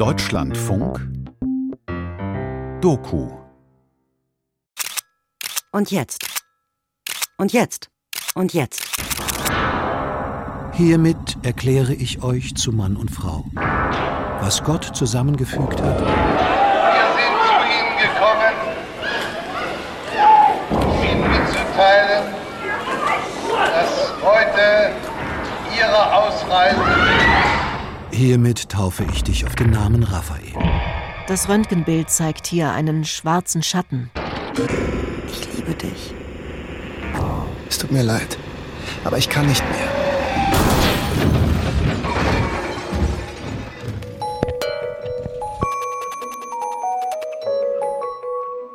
Deutschlandfunk Doku Und jetzt. Und jetzt. Und jetzt. Hiermit erkläre ich euch zu Mann und Frau. Was Gott zusammengefügt hat, Wir sind zu Ihnen gekommen, um Ihnen mitzuteilen, dass heute Ihre Ausreise hiermit taufe ich dich auf den Namen Raphael. Das Röntgenbild zeigt hier einen schwarzen Schatten. Ich liebe dich. Es tut mir leid, aber ich kann nicht mehr.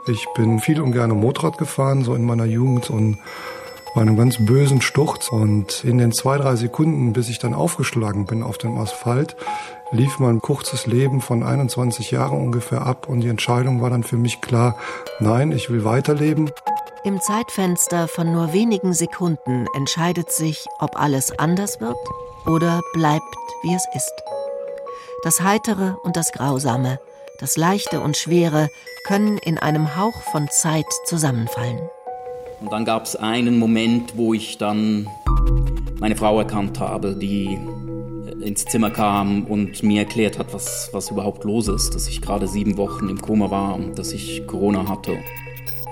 Ich bin viel und gerne Motorrad gefahren, so in meiner Jugend und bei einem ganz bösen Sturz. Und in den zwei, drei Sekunden, bis ich dann aufgeschlagen bin auf dem Asphalt, lief mein kurzes Leben von 21 Jahren ungefähr ab. Und die Entscheidung war dann für mich klar, nein, ich will weiterleben. Im Zeitfenster von nur wenigen Sekunden entscheidet sich, ob alles anders wird oder bleibt, wie es ist. Das Heitere und das Grausame, das Leichte und Schwere können in einem Hauch von Zeit zusammenfallen. Und dann gab es einen Moment, wo ich dann meine Frau erkannt habe, die ins Zimmer kam und mir erklärt hat, was, was überhaupt los ist, dass ich gerade sieben Wochen im Koma war und dass ich Corona hatte.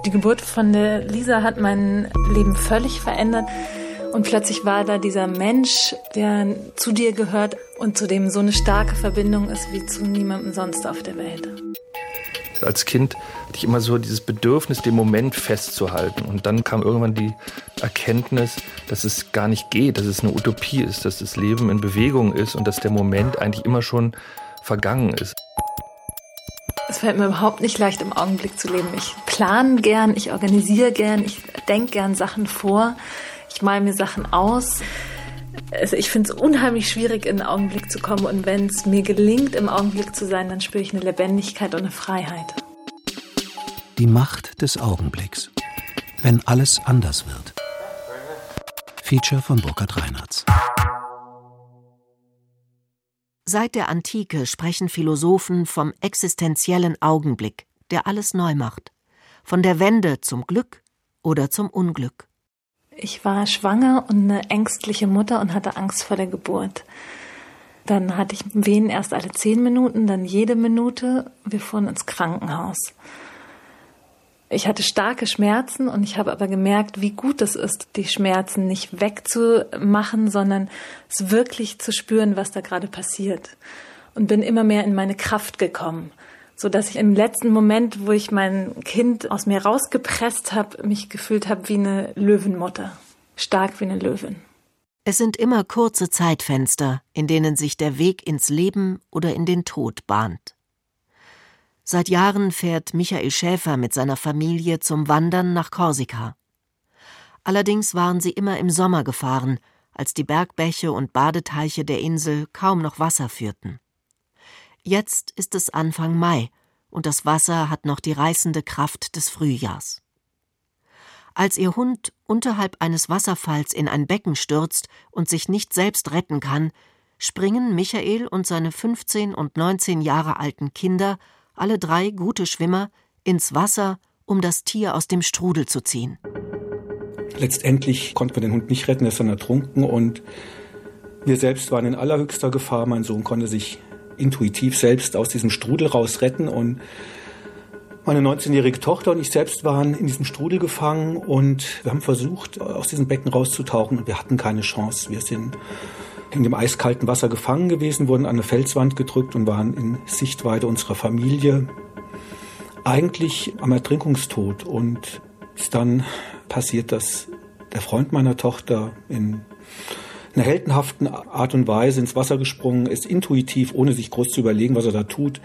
Die Geburt von der Lisa hat mein Leben völlig verändert. Und plötzlich war da dieser Mensch, der zu dir gehört und zu dem so eine starke Verbindung ist wie zu niemandem sonst auf der Welt. Als Kind hatte ich immer so dieses Bedürfnis, den Moment festzuhalten. Und dann kam irgendwann die Erkenntnis, dass es gar nicht geht, dass es eine Utopie ist, dass das Leben in Bewegung ist und dass der Moment eigentlich immer schon vergangen ist. Es fällt mir überhaupt nicht leicht, im Augenblick zu leben. Ich plane gern, ich organisiere gern, ich denke gern Sachen vor, ich male mir Sachen aus. Also ich finde es unheimlich schwierig, in den Augenblick zu kommen. Und wenn es mir gelingt, im Augenblick zu sein, dann spüre ich eine Lebendigkeit und eine Freiheit. Die Macht des Augenblicks. Wenn alles anders wird. Feature von Burkhard Reinhardt. Seit der Antike sprechen Philosophen vom existenziellen Augenblick, der alles neu macht. Von der Wende zum Glück oder zum Unglück. Ich war schwanger und eine ängstliche Mutter und hatte Angst vor der Geburt. Dann hatte ich Wehen erst alle zehn Minuten, dann jede Minute. Wir fuhren ins Krankenhaus. Ich hatte starke Schmerzen und ich habe aber gemerkt, wie gut es ist, die Schmerzen nicht wegzumachen, sondern es wirklich zu spüren, was da gerade passiert. Und bin immer mehr in meine Kraft gekommen, so dass ich im letzten Moment, wo ich mein Kind aus mir rausgepresst habe, mich gefühlt habe wie eine Löwenmutter, stark wie eine Löwin. Es sind immer kurze Zeitfenster, in denen sich der Weg ins Leben oder in den Tod bahnt. Seit Jahren fährt Michael Schäfer mit seiner Familie zum Wandern nach Korsika. Allerdings waren sie immer im Sommer gefahren, als die Bergbäche und Badeteiche der Insel kaum noch Wasser führten. Jetzt ist es Anfang Mai und das Wasser hat noch die reißende Kraft des Frühjahrs. Als ihr Hund unterhalb eines Wasserfalls in ein Becken stürzt und sich nicht selbst retten kann, springen Michael und seine 15 und 19 Jahre alten Kinder alle drei gute Schwimmer, ins Wasser, um das Tier aus dem Strudel zu ziehen. Letztendlich konnte man den Hund nicht retten, er ist dann ertrunken und wir selbst waren in allerhöchster Gefahr. Mein Sohn konnte sich intuitiv selbst aus diesem Strudel raus retten und meine 19-jährige Tochter und ich selbst waren in diesem Strudel gefangen und wir haben versucht, aus diesem Becken rauszutauchen und wir hatten keine Chance. Wir sind in dem eiskalten Wasser gefangen gewesen, wurden an eine Felswand gedrückt und waren in Sichtweite unserer Familie. Eigentlich am Ertrinkungstod und ist dann passiert, dass der Freund meiner Tochter in einer heldenhaften Art und Weise ins Wasser gesprungen ist, intuitiv, ohne sich groß zu überlegen, was er da tut.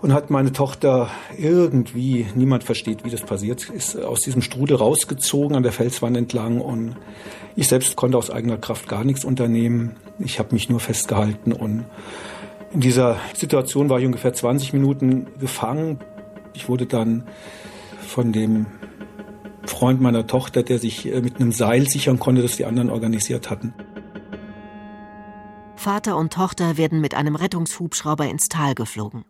Und hat meine Tochter irgendwie, niemand versteht, wie das passiert ist, aus diesem Strudel rausgezogen an der Felswand entlang. Und ich selbst konnte aus eigener Kraft gar nichts unternehmen. Ich habe mich nur festgehalten. Und in dieser Situation war ich ungefähr 20 Minuten gefangen. Ich wurde dann von dem Freund meiner Tochter, der sich mit einem Seil sichern konnte, das die anderen organisiert hatten. Vater und Tochter werden mit einem Rettungshubschrauber ins Tal geflogen.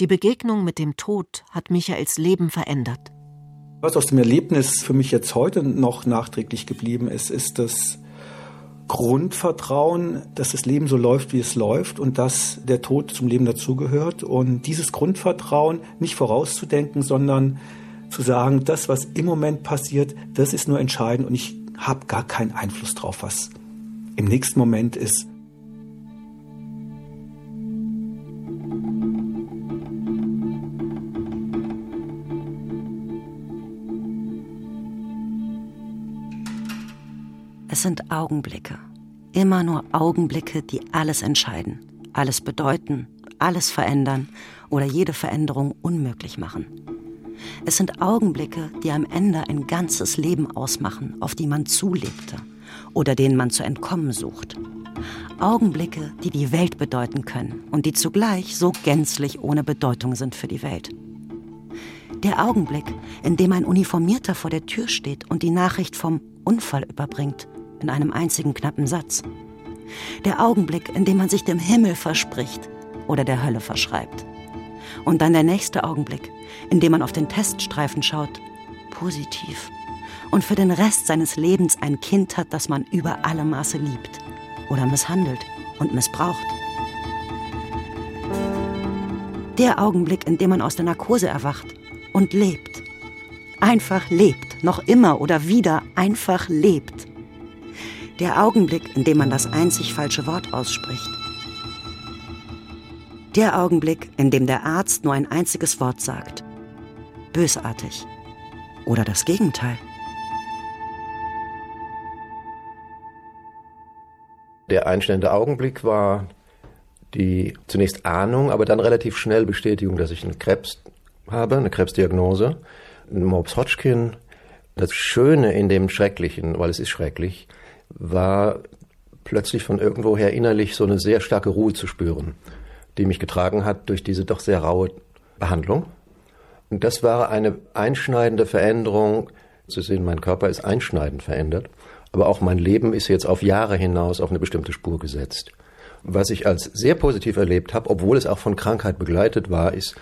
Die Begegnung mit dem Tod hat Michaels Leben verändert. Was aus dem Erlebnis für mich jetzt heute noch nachträglich geblieben ist, ist das Grundvertrauen, dass das Leben so läuft, wie es läuft und dass der Tod zum Leben dazugehört. Und dieses Grundvertrauen nicht vorauszudenken, sondern zu sagen, das, was im Moment passiert, das ist nur entscheidend und ich habe gar keinen Einfluss drauf, was im nächsten Moment ist. Es sind Augenblicke. Immer nur Augenblicke, die alles entscheiden, alles bedeuten, alles verändern oder jede Veränderung unmöglich machen. Es sind Augenblicke, die am Ende ein ganzes Leben ausmachen, auf die man zulebte oder denen man zu entkommen sucht. Augenblicke, die die Welt bedeuten können und die zugleich so gänzlich ohne Bedeutung sind für die Welt. Der Augenblick, in dem ein Uniformierter vor der Tür steht und die Nachricht vom Unfall überbringt, in einem einzigen knappen Satz. Der Augenblick, in dem man sich dem Himmel verspricht oder der Hölle verschreibt. Und dann der nächste Augenblick, in dem man auf den Teststreifen schaut, positiv. Und für den Rest seines Lebens ein Kind hat, das man über alle Maße liebt oder misshandelt und missbraucht. Der Augenblick, in dem man aus der Narkose erwacht und lebt. Einfach lebt, noch immer oder wieder einfach lebt. Der Augenblick, in dem man das einzig falsche Wort ausspricht. Der Augenblick, in dem der Arzt nur ein einziges Wort sagt. Bösartig. Oder das Gegenteil. Der einschneidende Augenblick war die zunächst Ahnung, aber dann relativ schnell Bestätigung, dass ich einen Krebs habe, eine Krebsdiagnose, Morbs Hodgkin. Das Schöne in dem Schrecklichen, weil es ist schrecklich, war plötzlich von irgendwoher innerlich so eine sehr starke Ruhe zu spüren, die mich getragen hat durch diese doch sehr raue Behandlung. Und das war eine einschneidende Veränderung. Zu sehen, mein Körper ist einschneidend verändert, aber auch mein Leben ist jetzt auf Jahre hinaus auf eine bestimmte Spur gesetzt. Was ich als sehr positiv erlebt habe, obwohl es auch von Krankheit begleitet war, ist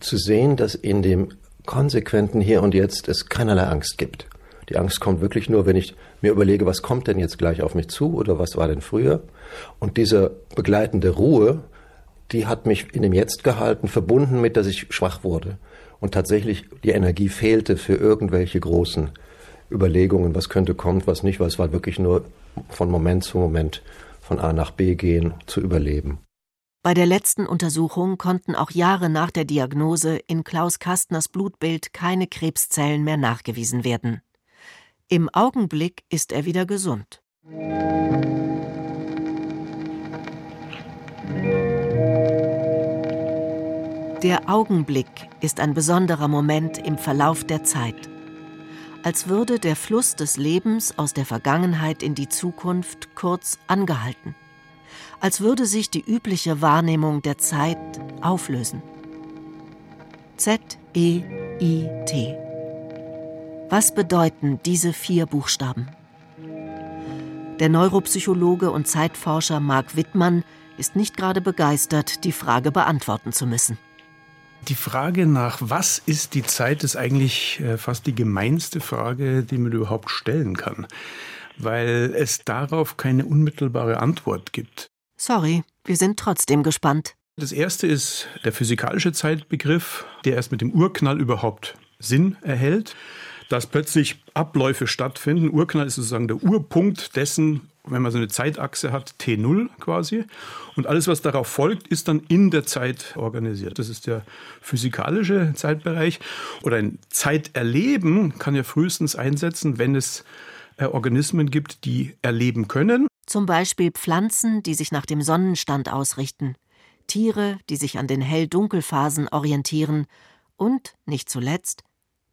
zu sehen, dass in dem konsequenten Hier und Jetzt es keinerlei Angst gibt. Die Angst kommt wirklich nur, wenn ich mir überlege, was kommt denn jetzt gleich auf mich zu oder was war denn früher. Und diese begleitende Ruhe, die hat mich in dem Jetzt gehalten, verbunden mit, dass ich schwach wurde und tatsächlich die Energie fehlte für irgendwelche großen Überlegungen, was könnte kommen, was nicht, weil es war wirklich nur von Moment zu Moment von A nach B gehen, zu überleben. Bei der letzten Untersuchung konnten auch Jahre nach der Diagnose in Klaus Kastners Blutbild keine Krebszellen mehr nachgewiesen werden. Im Augenblick ist er wieder gesund. Der Augenblick ist ein besonderer Moment im Verlauf der Zeit. Als würde der Fluss des Lebens aus der Vergangenheit in die Zukunft kurz angehalten. Als würde sich die übliche Wahrnehmung der Zeit auflösen. Z-E-I-T was bedeuten diese vier Buchstaben? Der Neuropsychologe und Zeitforscher Marc Wittmann ist nicht gerade begeistert, die Frage beantworten zu müssen. Die Frage nach, was ist die Zeit, ist eigentlich äh, fast die gemeinste Frage, die man überhaupt stellen kann, weil es darauf keine unmittelbare Antwort gibt. Sorry, wir sind trotzdem gespannt. Das erste ist der physikalische Zeitbegriff, der erst mit dem Urknall überhaupt Sinn erhält dass plötzlich Abläufe stattfinden. Urknall ist sozusagen der Urpunkt dessen, wenn man so eine Zeitachse hat, T0 quasi. Und alles, was darauf folgt, ist dann in der Zeit organisiert. Das ist der physikalische Zeitbereich. Oder ein Zeiterleben kann ja frühestens einsetzen, wenn es äh, Organismen gibt, die erleben können. Zum Beispiel Pflanzen, die sich nach dem Sonnenstand ausrichten. Tiere, die sich an den Hell-Dunkel-Phasen orientieren. Und, nicht zuletzt,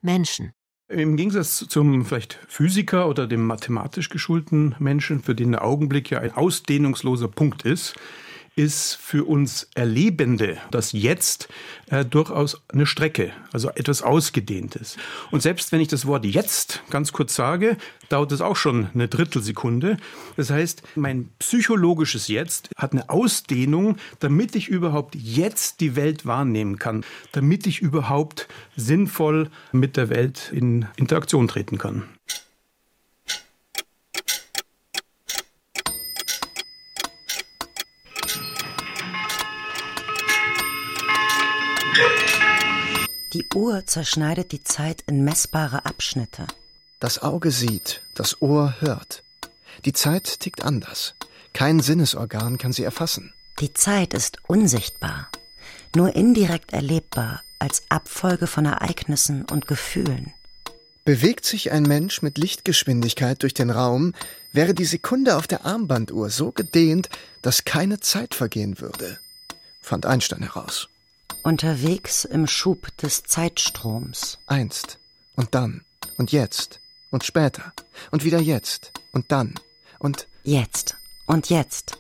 Menschen. Im Gegensatz zum vielleicht Physiker oder dem mathematisch geschulten Menschen, für den der Augenblick ja ein ausdehnungsloser Punkt ist, ist für uns Erlebende das Jetzt äh, durchaus eine Strecke, also etwas Ausgedehntes. Und selbst wenn ich das Wort jetzt ganz kurz sage, dauert es auch schon eine Drittelsekunde. Das heißt, mein psychologisches Jetzt hat eine Ausdehnung, damit ich überhaupt jetzt die Welt wahrnehmen kann, damit ich überhaupt sinnvoll mit der Welt in Interaktion treten kann. Die Uhr zerschneidet die Zeit in messbare Abschnitte. Das Auge sieht, das Ohr hört. Die Zeit tickt anders. Kein Sinnesorgan kann sie erfassen. Die Zeit ist unsichtbar, nur indirekt erlebbar als Abfolge von Ereignissen und Gefühlen. Bewegt sich ein Mensch mit Lichtgeschwindigkeit durch den Raum, wäre die Sekunde auf der Armbanduhr so gedehnt, dass keine Zeit vergehen würde, fand Einstein heraus. Unterwegs im Schub des Zeitstroms. Einst und dann und jetzt und später und wieder jetzt und dann und jetzt und jetzt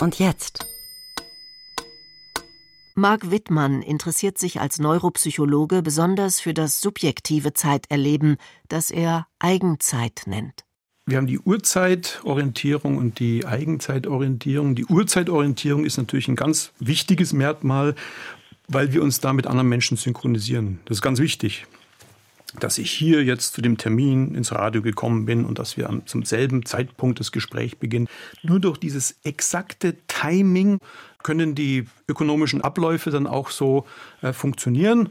und jetzt. Marc Wittmann interessiert sich als Neuropsychologe besonders für das subjektive Zeiterleben, das er Eigenzeit nennt. Wir haben die Uhrzeitorientierung und die Eigenzeitorientierung. Die Uhrzeitorientierung ist natürlich ein ganz wichtiges Merkmal, weil wir uns da mit anderen Menschen synchronisieren. Das ist ganz wichtig, dass ich hier jetzt zu dem Termin ins Radio gekommen bin und dass wir zum selben Zeitpunkt das Gespräch beginnen. Nur durch dieses exakte Timing können die ökonomischen Abläufe dann auch so äh, funktionieren.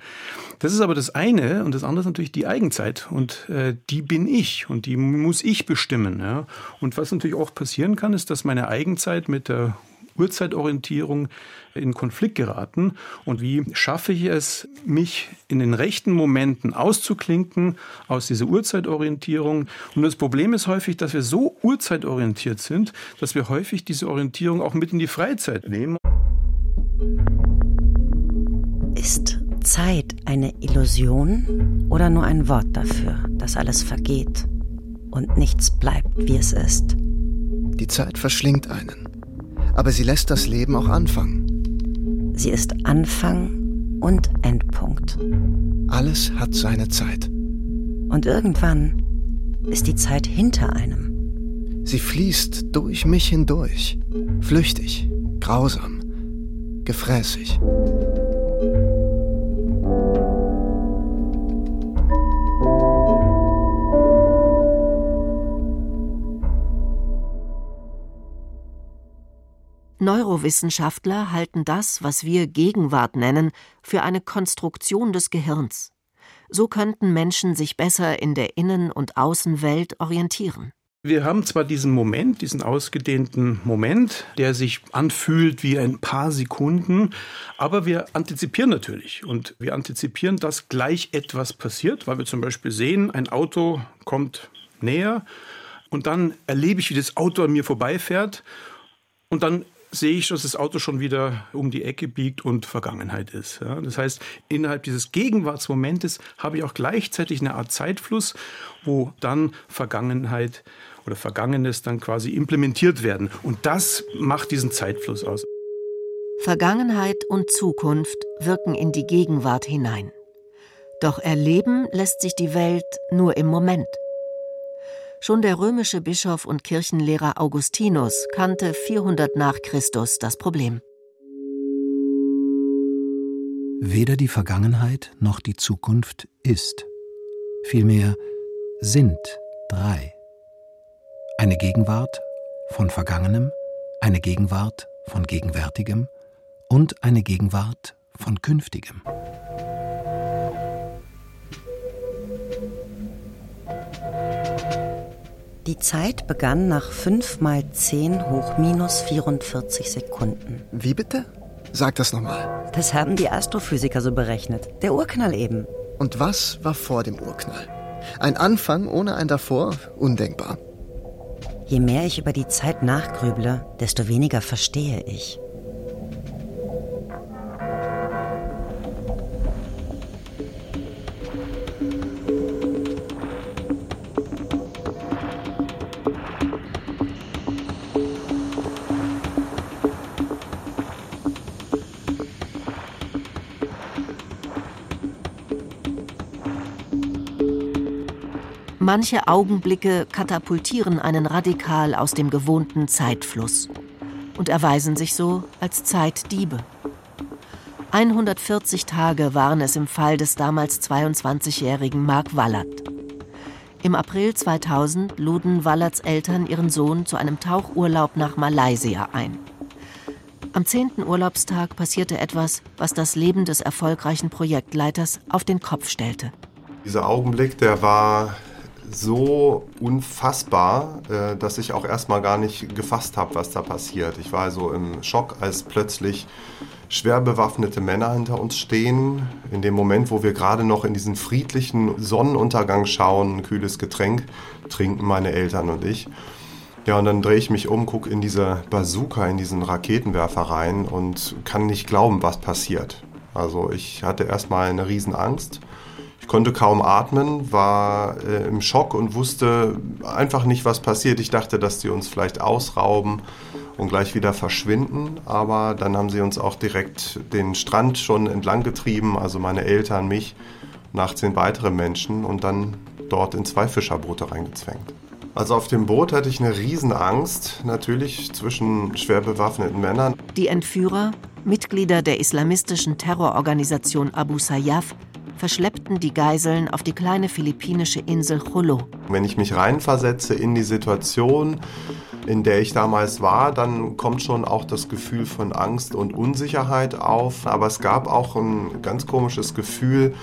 Das ist aber das eine und das andere ist natürlich die Eigenzeit und äh, die bin ich und die muss ich bestimmen. Ja? Und was natürlich auch passieren kann, ist, dass meine Eigenzeit mit der Uhrzeitorientierung in Konflikt geraten. Und wie schaffe ich es, mich in den rechten Momenten auszuklinken aus dieser Uhrzeitorientierung? Und das Problem ist häufig, dass wir so uhrzeitorientiert sind, dass wir häufig diese Orientierung auch mit in die Freizeit nehmen. Ist Zeit eine Illusion oder nur ein Wort dafür, dass alles vergeht und nichts bleibt, wie es ist? Die Zeit verschlingt einen aber sie lässt das Leben auch anfangen. Sie ist Anfang und Endpunkt. Alles hat seine Zeit. Und irgendwann ist die Zeit hinter einem. Sie fließt durch mich hindurch, flüchtig, grausam, gefräßig. Neurowissenschaftler halten das, was wir Gegenwart nennen, für eine Konstruktion des Gehirns. So könnten Menschen sich besser in der Innen- und Außenwelt orientieren. Wir haben zwar diesen Moment, diesen ausgedehnten Moment, der sich anfühlt wie ein paar Sekunden, aber wir antizipieren natürlich. Und wir antizipieren, dass gleich etwas passiert, weil wir zum Beispiel sehen, ein Auto kommt näher und dann erlebe ich, wie das Auto an mir vorbeifährt und dann sehe ich, dass das Auto schon wieder um die Ecke biegt und Vergangenheit ist. Ja, das heißt, innerhalb dieses Gegenwartsmomentes habe ich auch gleichzeitig eine Art Zeitfluss, wo dann Vergangenheit oder Vergangenes dann quasi implementiert werden. Und das macht diesen Zeitfluss aus. Vergangenheit und Zukunft wirken in die Gegenwart hinein. Doch erleben lässt sich die Welt nur im Moment. Schon der römische Bischof und Kirchenlehrer Augustinus kannte 400 nach Christus das Problem. Weder die Vergangenheit noch die Zukunft ist. Vielmehr sind drei. Eine Gegenwart von Vergangenem, eine Gegenwart von Gegenwärtigem und eine Gegenwart von Künftigem. Die Zeit begann nach 5 mal 10 hoch minus 44 Sekunden. Wie bitte? Sag das nochmal. Das haben die Astrophysiker so berechnet. Der Urknall eben. Und was war vor dem Urknall? Ein Anfang ohne ein davor? Undenkbar. Je mehr ich über die Zeit nachgrüble, desto weniger verstehe ich. Manche Augenblicke katapultieren einen radikal aus dem gewohnten Zeitfluss und erweisen sich so als Zeitdiebe. 140 Tage waren es im Fall des damals 22-jährigen Mark Wallert. Im April 2000 luden Wallerts Eltern ihren Sohn zu einem Tauchurlaub nach Malaysia ein. Am zehnten Urlaubstag passierte etwas, was das Leben des erfolgreichen Projektleiters auf den Kopf stellte. Dieser Augenblick, der war so unfassbar, äh, dass ich auch erstmal gar nicht gefasst habe, was da passiert. Ich war also im Schock, als plötzlich schwer bewaffnete Männer hinter uns stehen. In dem Moment, wo wir gerade noch in diesen friedlichen Sonnenuntergang schauen, ein kühles Getränk trinken meine Eltern und ich. Ja, und dann drehe ich mich um, gucke in diese Bazooka, in diesen Raketenwerfer rein und kann nicht glauben, was passiert. Also ich hatte erstmal eine Riesenangst. Ich konnte kaum atmen, war äh, im Schock und wusste einfach nicht, was passiert. Ich dachte, dass sie uns vielleicht ausrauben und gleich wieder verschwinden. Aber dann haben sie uns auch direkt den Strand schon entlang getrieben, also meine Eltern, mich und 18 weitere Menschen und dann dort in zwei Fischerboote reingezwängt. Also auf dem Boot hatte ich eine Riesenangst, natürlich zwischen schwer bewaffneten Männern. Die Entführer, Mitglieder der islamistischen Terrororganisation Abu Sayyaf, verschleppten die Geiseln auf die kleine philippinische Insel Jolo. Wenn ich mich reinversetze in die Situation, in der ich damals war, dann kommt schon auch das Gefühl von Angst und Unsicherheit auf. Aber es gab auch ein ganz komisches Gefühl,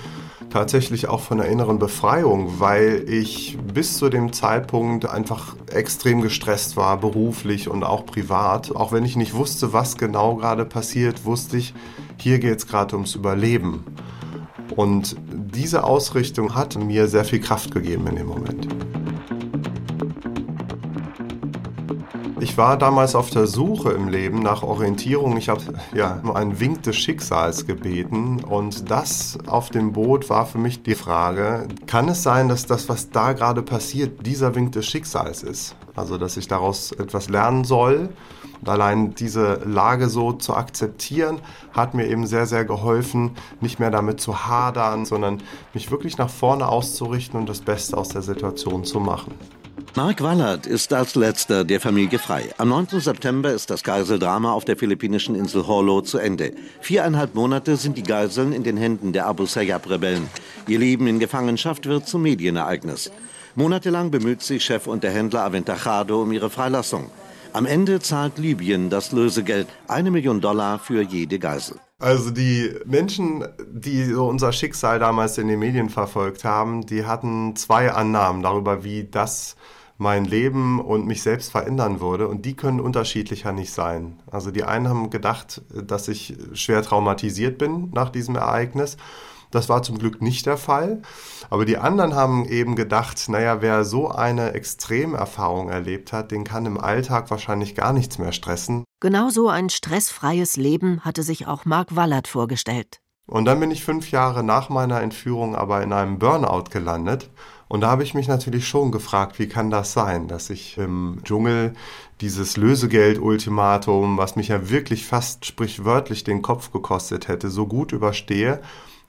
tatsächlich auch von der inneren Befreiung, weil ich bis zu dem Zeitpunkt einfach extrem gestresst war, beruflich und auch privat. Auch wenn ich nicht wusste, was genau gerade passiert, wusste ich, hier geht es gerade ums Überleben. Und diese Ausrichtung hat mir sehr viel Kraft gegeben in dem Moment. Ich war damals auf der Suche im Leben nach Orientierung. Ich habe ja um einen Wink des Schicksals gebeten und das auf dem Boot war für mich die Frage, kann es sein, dass das, was da gerade passiert, dieser Wink des Schicksals ist? Also, dass ich daraus etwas lernen soll und allein diese Lage so zu akzeptieren, hat mir eben sehr, sehr geholfen, nicht mehr damit zu hadern, sondern mich wirklich nach vorne auszurichten und das Beste aus der Situation zu machen. Mark Wallert ist als letzter der Familie frei. Am 9. September ist das Geiseldrama auf der philippinischen Insel Holo zu Ende. Viereinhalb Monate sind die Geiseln in den Händen der Abu Sayyaf-Rebellen. Ihr Leben in Gefangenschaft wird zum Medienereignis. Monatelang bemüht sich Chefunterhändler Aventajado um ihre Freilassung. Am Ende zahlt Libyen das Lösegeld, eine Million Dollar für jede Geisel. Also die Menschen, die so unser Schicksal damals in den Medien verfolgt haben, die hatten zwei Annahmen darüber, wie das mein Leben und mich selbst verändern würde. Und die können unterschiedlicher nicht sein. Also die einen haben gedacht, dass ich schwer traumatisiert bin nach diesem Ereignis. Das war zum Glück nicht der Fall. Aber die anderen haben eben gedacht, naja, wer so eine Extremerfahrung erlebt hat, den kann im Alltag wahrscheinlich gar nichts mehr stressen. Genau so ein stressfreies Leben hatte sich auch Mark Wallert vorgestellt. Und dann bin ich fünf Jahre nach meiner Entführung aber in einem Burnout gelandet. Und da habe ich mich natürlich schon gefragt, wie kann das sein, dass ich im Dschungel dieses Lösegeld-Ultimatum, was mich ja wirklich fast sprichwörtlich den Kopf gekostet hätte, so gut überstehe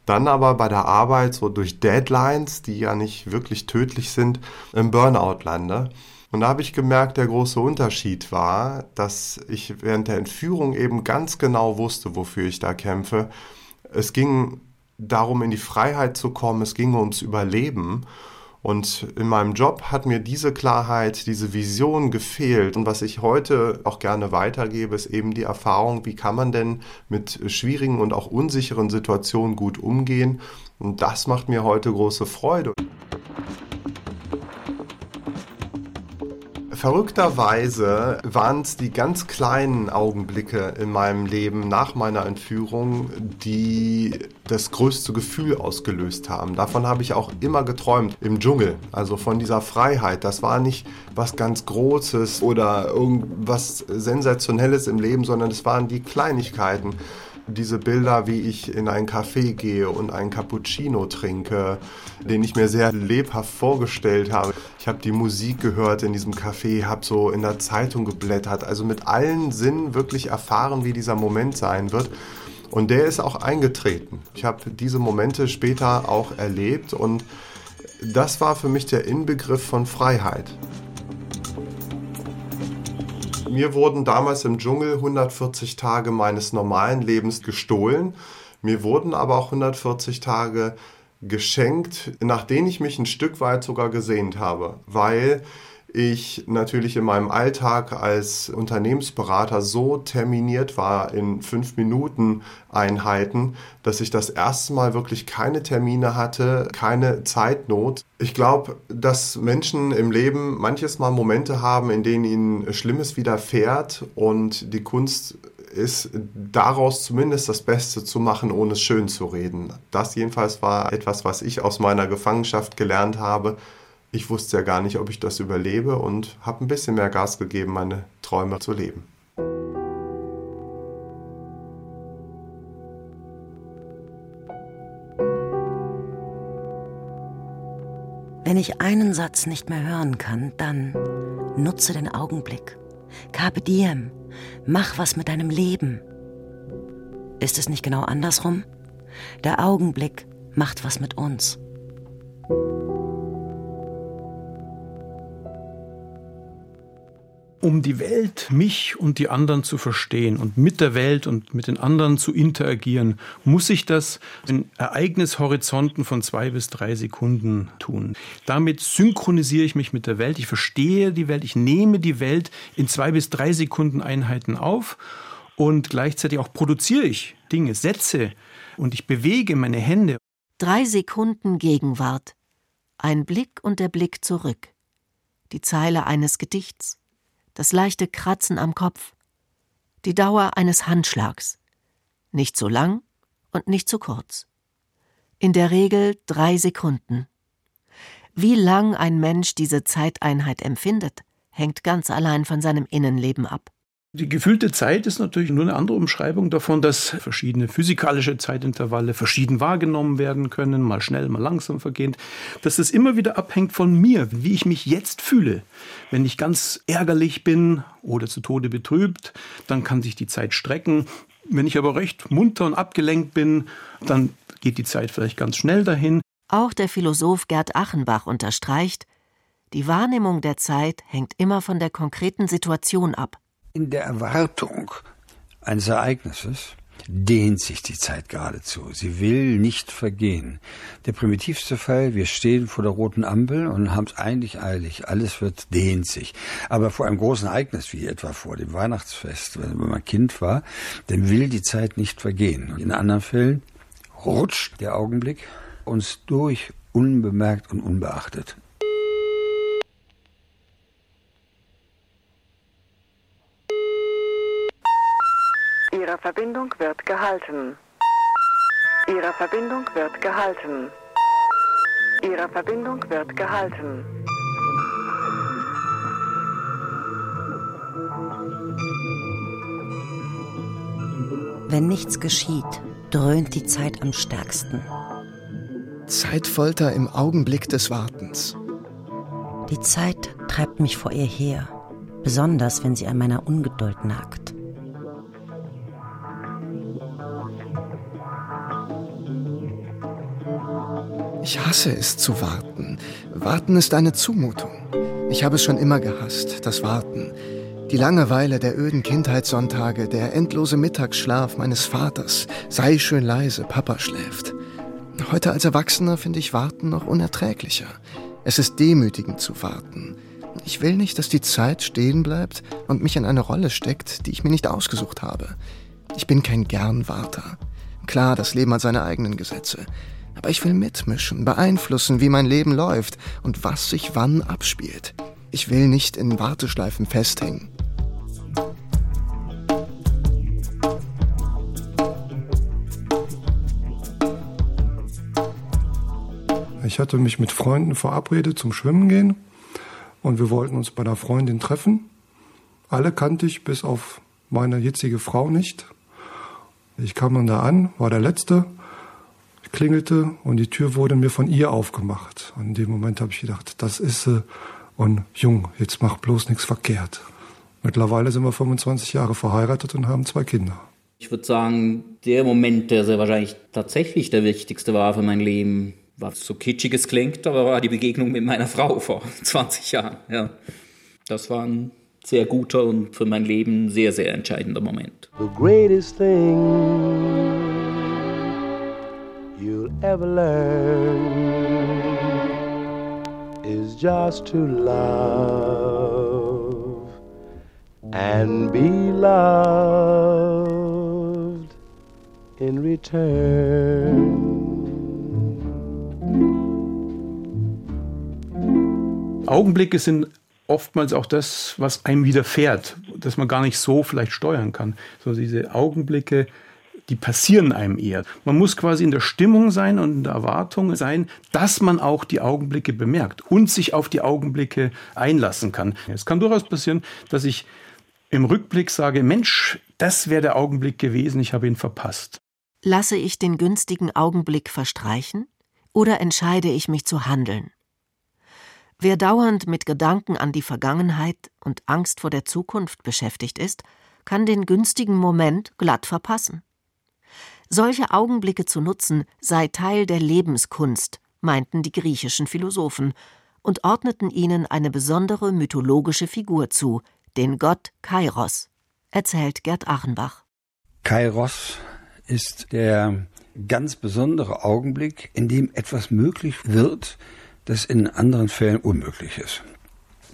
dann aber bei der Arbeit so durch Deadlines, die ja nicht wirklich tödlich sind, im Burnout lande. Und da habe ich gemerkt, der große Unterschied war, dass ich während der Entführung eben ganz genau wusste, wofür ich da kämpfe. Es ging darum, in die Freiheit zu kommen, es ging ums Überleben. Und in meinem Job hat mir diese Klarheit, diese Vision gefehlt. Und was ich heute auch gerne weitergebe, ist eben die Erfahrung, wie kann man denn mit schwierigen und auch unsicheren Situationen gut umgehen. Und das macht mir heute große Freude. Verrückterweise waren es die ganz kleinen Augenblicke in meinem Leben nach meiner Entführung, die das größte Gefühl ausgelöst haben. Davon habe ich auch immer geträumt im Dschungel, also von dieser Freiheit. Das war nicht was ganz Großes oder irgendwas Sensationelles im Leben, sondern es waren die Kleinigkeiten diese Bilder, wie ich in ein Café gehe und einen Cappuccino trinke, den ich mir sehr lebhaft vorgestellt habe. Ich habe die Musik gehört in diesem Café, habe so in der Zeitung geblättert, also mit allen Sinnen wirklich erfahren, wie dieser Moment sein wird. Und der ist auch eingetreten. Ich habe diese Momente später auch erlebt und das war für mich der Inbegriff von Freiheit. Mir wurden damals im Dschungel 140 Tage meines normalen Lebens gestohlen. Mir wurden aber auch 140 Tage geschenkt, nach denen ich mich ein Stück weit sogar gesehnt habe, weil ich natürlich in meinem Alltag als Unternehmensberater so terminiert war in fünf Minuten Einheiten, dass ich das erste Mal wirklich keine Termine hatte, keine Zeitnot. Ich glaube, dass Menschen im Leben manches Mal Momente haben, in denen ihnen Schlimmes widerfährt und die Kunst ist, daraus zumindest das Beste zu machen, ohne es schön zu reden. Das jedenfalls war etwas, was ich aus meiner Gefangenschaft gelernt habe ich wusste ja gar nicht, ob ich das überlebe und habe ein bisschen mehr Gas gegeben, meine Träume zu leben. Wenn ich einen Satz nicht mehr hören kann, dann nutze den Augenblick. Carpe diem. Mach was mit deinem Leben. Ist es nicht genau andersrum? Der Augenblick macht was mit uns. Um die Welt, mich und die anderen zu verstehen und mit der Welt und mit den anderen zu interagieren, muss ich das in Ereignishorizonten von zwei bis drei Sekunden tun. Damit synchronisiere ich mich mit der Welt, ich verstehe die Welt, ich nehme die Welt in zwei bis drei Sekunden Einheiten auf und gleichzeitig auch produziere ich Dinge, Sätze und ich bewege meine Hände. Drei Sekunden Gegenwart. Ein Blick und der Blick zurück. Die Zeile eines Gedichts das leichte Kratzen am Kopf, die Dauer eines Handschlags, nicht zu lang und nicht zu kurz. In der Regel drei Sekunden. Wie lang ein Mensch diese Zeiteinheit empfindet, hängt ganz allein von seinem Innenleben ab. Die gefühlte Zeit ist natürlich nur eine andere Umschreibung davon, dass verschiedene physikalische Zeitintervalle verschieden wahrgenommen werden können, mal schnell, mal langsam vergehend, dass es immer wieder abhängt von mir, wie ich mich jetzt fühle. Wenn ich ganz ärgerlich bin oder zu Tode betrübt, dann kann sich die Zeit strecken. Wenn ich aber recht munter und abgelenkt bin, dann geht die Zeit vielleicht ganz schnell dahin. Auch der Philosoph Gerd Achenbach unterstreicht, die Wahrnehmung der Zeit hängt immer von der konkreten Situation ab. In der Erwartung eines Ereignisses dehnt sich die Zeit geradezu. Sie will nicht vergehen. Der primitivste Fall, wir stehen vor der roten Ampel und haben es eigentlich eilig. Alles wird, dehnt sich. Aber vor einem großen Ereignis, wie etwa vor dem Weihnachtsfest, wenn man Kind war, dann will die Zeit nicht vergehen. In anderen Fällen rutscht der Augenblick uns durch, unbemerkt und unbeachtet. Ihre Verbindung wird gehalten. Ihre Verbindung wird gehalten. Ihre Verbindung wird gehalten. Wenn nichts geschieht, dröhnt die Zeit am stärksten. Zeitfolter im Augenblick des Wartens. Die Zeit treibt mich vor ihr her, besonders wenn sie an meiner Ungeduld nagt. Ich hasse es zu warten. Warten ist eine Zumutung. Ich habe es schon immer gehasst, das Warten. Die Langeweile der öden Kindheitssonntage, der endlose Mittagsschlaf meines Vaters. Sei schön leise, Papa schläft. Heute als Erwachsener finde ich Warten noch unerträglicher. Es ist demütigend zu warten. Ich will nicht, dass die Zeit stehen bleibt und mich in eine Rolle steckt, die ich mir nicht ausgesucht habe. Ich bin kein Gernwarter. Klar, das Leben hat seine eigenen Gesetze. Aber ich will mitmischen, beeinflussen, wie mein Leben läuft und was sich wann abspielt. Ich will nicht in Warteschleifen festhängen. Ich hatte mich mit Freunden verabredet zum Schwimmen gehen und wir wollten uns bei einer Freundin treffen. Alle kannte ich, bis auf meine jetzige Frau nicht. Ich kam dann da an, war der Letzte klingelte und die Tür wurde mir von ihr aufgemacht. Und in dem Moment habe ich gedacht, das ist sie. Und Jung, jetzt mach bloß nichts verkehrt. Mittlerweile sind wir 25 Jahre verheiratet und haben zwei Kinder. Ich würde sagen, der Moment, der sehr wahrscheinlich tatsächlich der wichtigste war für mein Leben, Was so kitschiges klingt, aber war die Begegnung mit meiner Frau vor 20 Jahren. Ja. Das war ein sehr guter und für mein Leben sehr, sehr entscheidender Moment. The greatest thing you'll ever learn is just to love and be loved in return. Augenblicke sind oftmals auch das, was einem widerfährt, dass man gar nicht so vielleicht steuern kann. So diese Augenblicke, die passieren einem eher. Man muss quasi in der Stimmung sein und in der Erwartung sein, dass man auch die Augenblicke bemerkt und sich auf die Augenblicke einlassen kann. Es kann durchaus passieren, dass ich im Rückblick sage, Mensch, das wäre der Augenblick gewesen, ich habe ihn verpasst. Lasse ich den günstigen Augenblick verstreichen oder entscheide ich mich zu handeln? Wer dauernd mit Gedanken an die Vergangenheit und Angst vor der Zukunft beschäftigt ist, kann den günstigen Moment glatt verpassen. Solche Augenblicke zu nutzen sei Teil der Lebenskunst, meinten die griechischen Philosophen und ordneten ihnen eine besondere mythologische Figur zu, den Gott Kairos, erzählt Gerd Achenbach. Kairos ist der ganz besondere Augenblick, in dem etwas möglich wird, das in anderen Fällen unmöglich ist.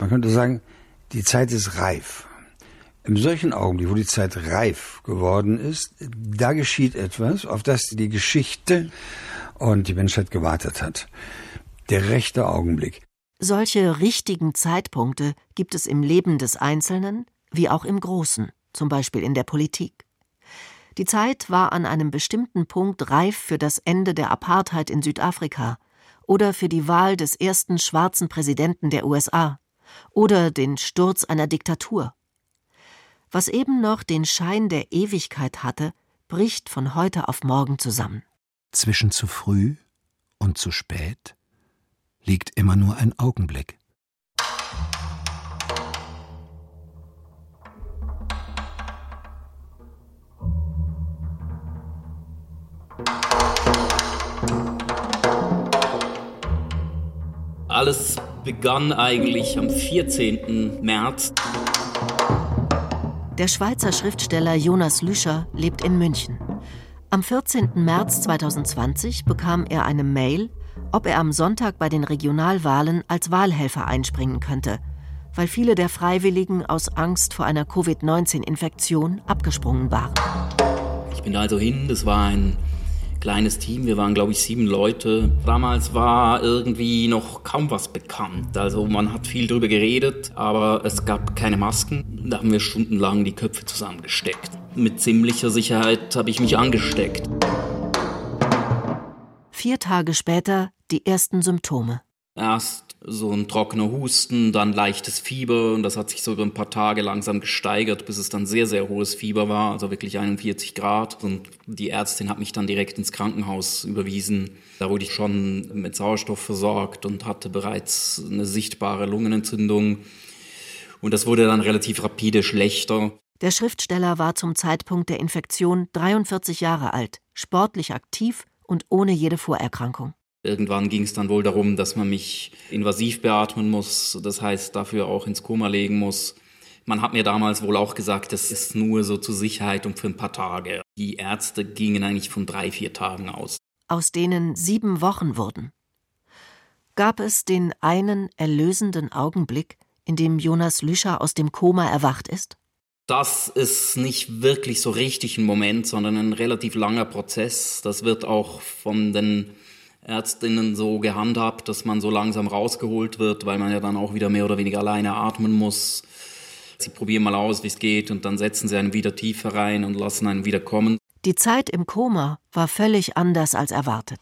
Man könnte sagen, die Zeit ist reif. Im solchen Augenblick, wo die Zeit reif geworden ist, da geschieht etwas, auf das die Geschichte und die Menschheit gewartet hat. Der rechte Augenblick. Solche richtigen Zeitpunkte gibt es im Leben des Einzelnen wie auch im Großen, zum Beispiel in der Politik. Die Zeit war an einem bestimmten Punkt reif für das Ende der Apartheid in Südafrika, oder für die Wahl des ersten schwarzen Präsidenten der USA oder den Sturz einer Diktatur. Was eben noch den Schein der Ewigkeit hatte, bricht von heute auf morgen zusammen. Zwischen zu früh und zu spät liegt immer nur ein Augenblick. Alles begann eigentlich am 14. März. Der Schweizer Schriftsteller Jonas Lüscher lebt in München. Am 14. März 2020 bekam er eine Mail, ob er am Sonntag bei den Regionalwahlen als Wahlhelfer einspringen könnte, weil viele der Freiwilligen aus Angst vor einer Covid-19-Infektion abgesprungen waren. Ich bin also hin, das war ein kleines Team. Wir waren, glaube ich, sieben Leute. Damals war irgendwie noch kaum was bekannt. Also man hat viel darüber geredet, aber es gab keine Masken. Da haben wir stundenlang die Köpfe zusammengesteckt. Mit ziemlicher Sicherheit habe ich mich angesteckt. Vier Tage später die ersten Symptome. Erst so ein trockener Husten, dann leichtes Fieber und das hat sich so über ein paar Tage langsam gesteigert, bis es dann sehr, sehr hohes Fieber war, also wirklich 41 Grad. Und die Ärztin hat mich dann direkt ins Krankenhaus überwiesen. Da wurde ich schon mit Sauerstoff versorgt und hatte bereits eine sichtbare Lungenentzündung. Und das wurde dann relativ rapide schlechter. Der Schriftsteller war zum Zeitpunkt der Infektion 43 Jahre alt, sportlich aktiv und ohne jede Vorerkrankung. Irgendwann ging es dann wohl darum, dass man mich invasiv beatmen muss, das heißt dafür auch ins Koma legen muss. Man hat mir damals wohl auch gesagt, das ist nur so zur Sicherheit und für ein paar Tage. Die Ärzte gingen eigentlich von drei, vier Tagen aus. Aus denen sieben Wochen wurden. Gab es den einen erlösenden Augenblick, in dem Jonas Lüscher aus dem Koma erwacht ist? Das ist nicht wirklich so richtig ein Moment, sondern ein relativ langer Prozess. Das wird auch von den Ärztinnen so gehandhabt, dass man so langsam rausgeholt wird, weil man ja dann auch wieder mehr oder weniger alleine atmen muss. Sie probieren mal aus, wie es geht, und dann setzen sie einen wieder tiefer rein und lassen einen wieder kommen. Die Zeit im Koma war völlig anders als erwartet.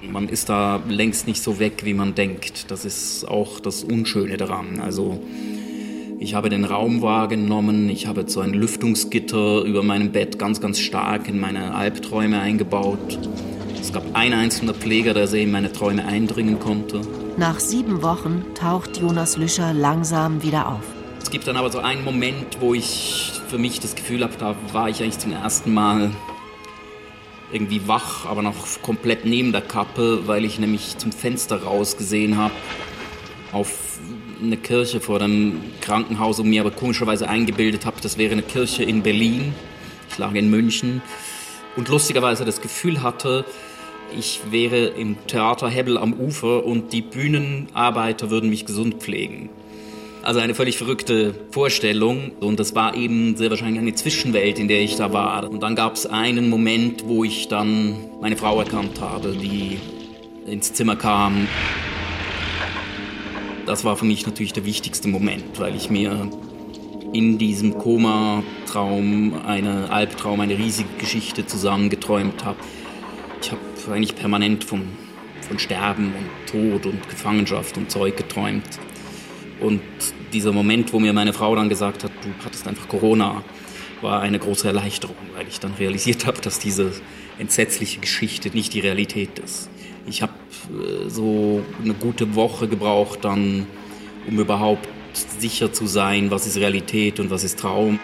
Man ist da längst nicht so weg, wie man denkt. Das ist auch das Unschöne daran. Also ich habe den Raum wahrgenommen, ich habe so ein Lüftungsgitter über meinem Bett ganz, ganz stark in meine Albträume eingebaut. Es gab ein einzelner Pfleger, der sehr in meine Träume eindringen konnte. Nach sieben Wochen taucht Jonas Lüscher langsam wieder auf. Es gibt dann aber so einen Moment, wo ich für mich das Gefühl habe, da war ich eigentlich zum ersten Mal irgendwie wach, aber noch komplett neben der Kappe, weil ich nämlich zum Fenster raus gesehen habe auf eine Kirche vor dem Krankenhaus und mir aber komischerweise eingebildet habe, das wäre eine Kirche in Berlin. Ich lag in München und lustigerweise das Gefühl hatte, ich wäre im Theater Hebbel am Ufer und die Bühnenarbeiter würden mich gesund pflegen. Also eine völlig verrückte Vorstellung. Und das war eben sehr wahrscheinlich eine Zwischenwelt, in der ich da war. Und dann gab es einen Moment, wo ich dann meine Frau erkannt habe, die ins Zimmer kam. Das war für mich natürlich der wichtigste Moment, weil ich mir in diesem Koma-Traum, eine Albtraum, eine riesige Geschichte zusammengeträumt habe. Ich habe eigentlich permanent von, von Sterben und Tod und Gefangenschaft und Zeug geträumt. Und dieser Moment, wo mir meine Frau dann gesagt hat, du hattest einfach Corona, war eine große Erleichterung, weil ich dann realisiert habe, dass diese entsetzliche Geschichte nicht die Realität ist. Ich habe äh, so eine gute Woche gebraucht dann, um überhaupt sicher zu sein, was ist Realität und was ist Traum.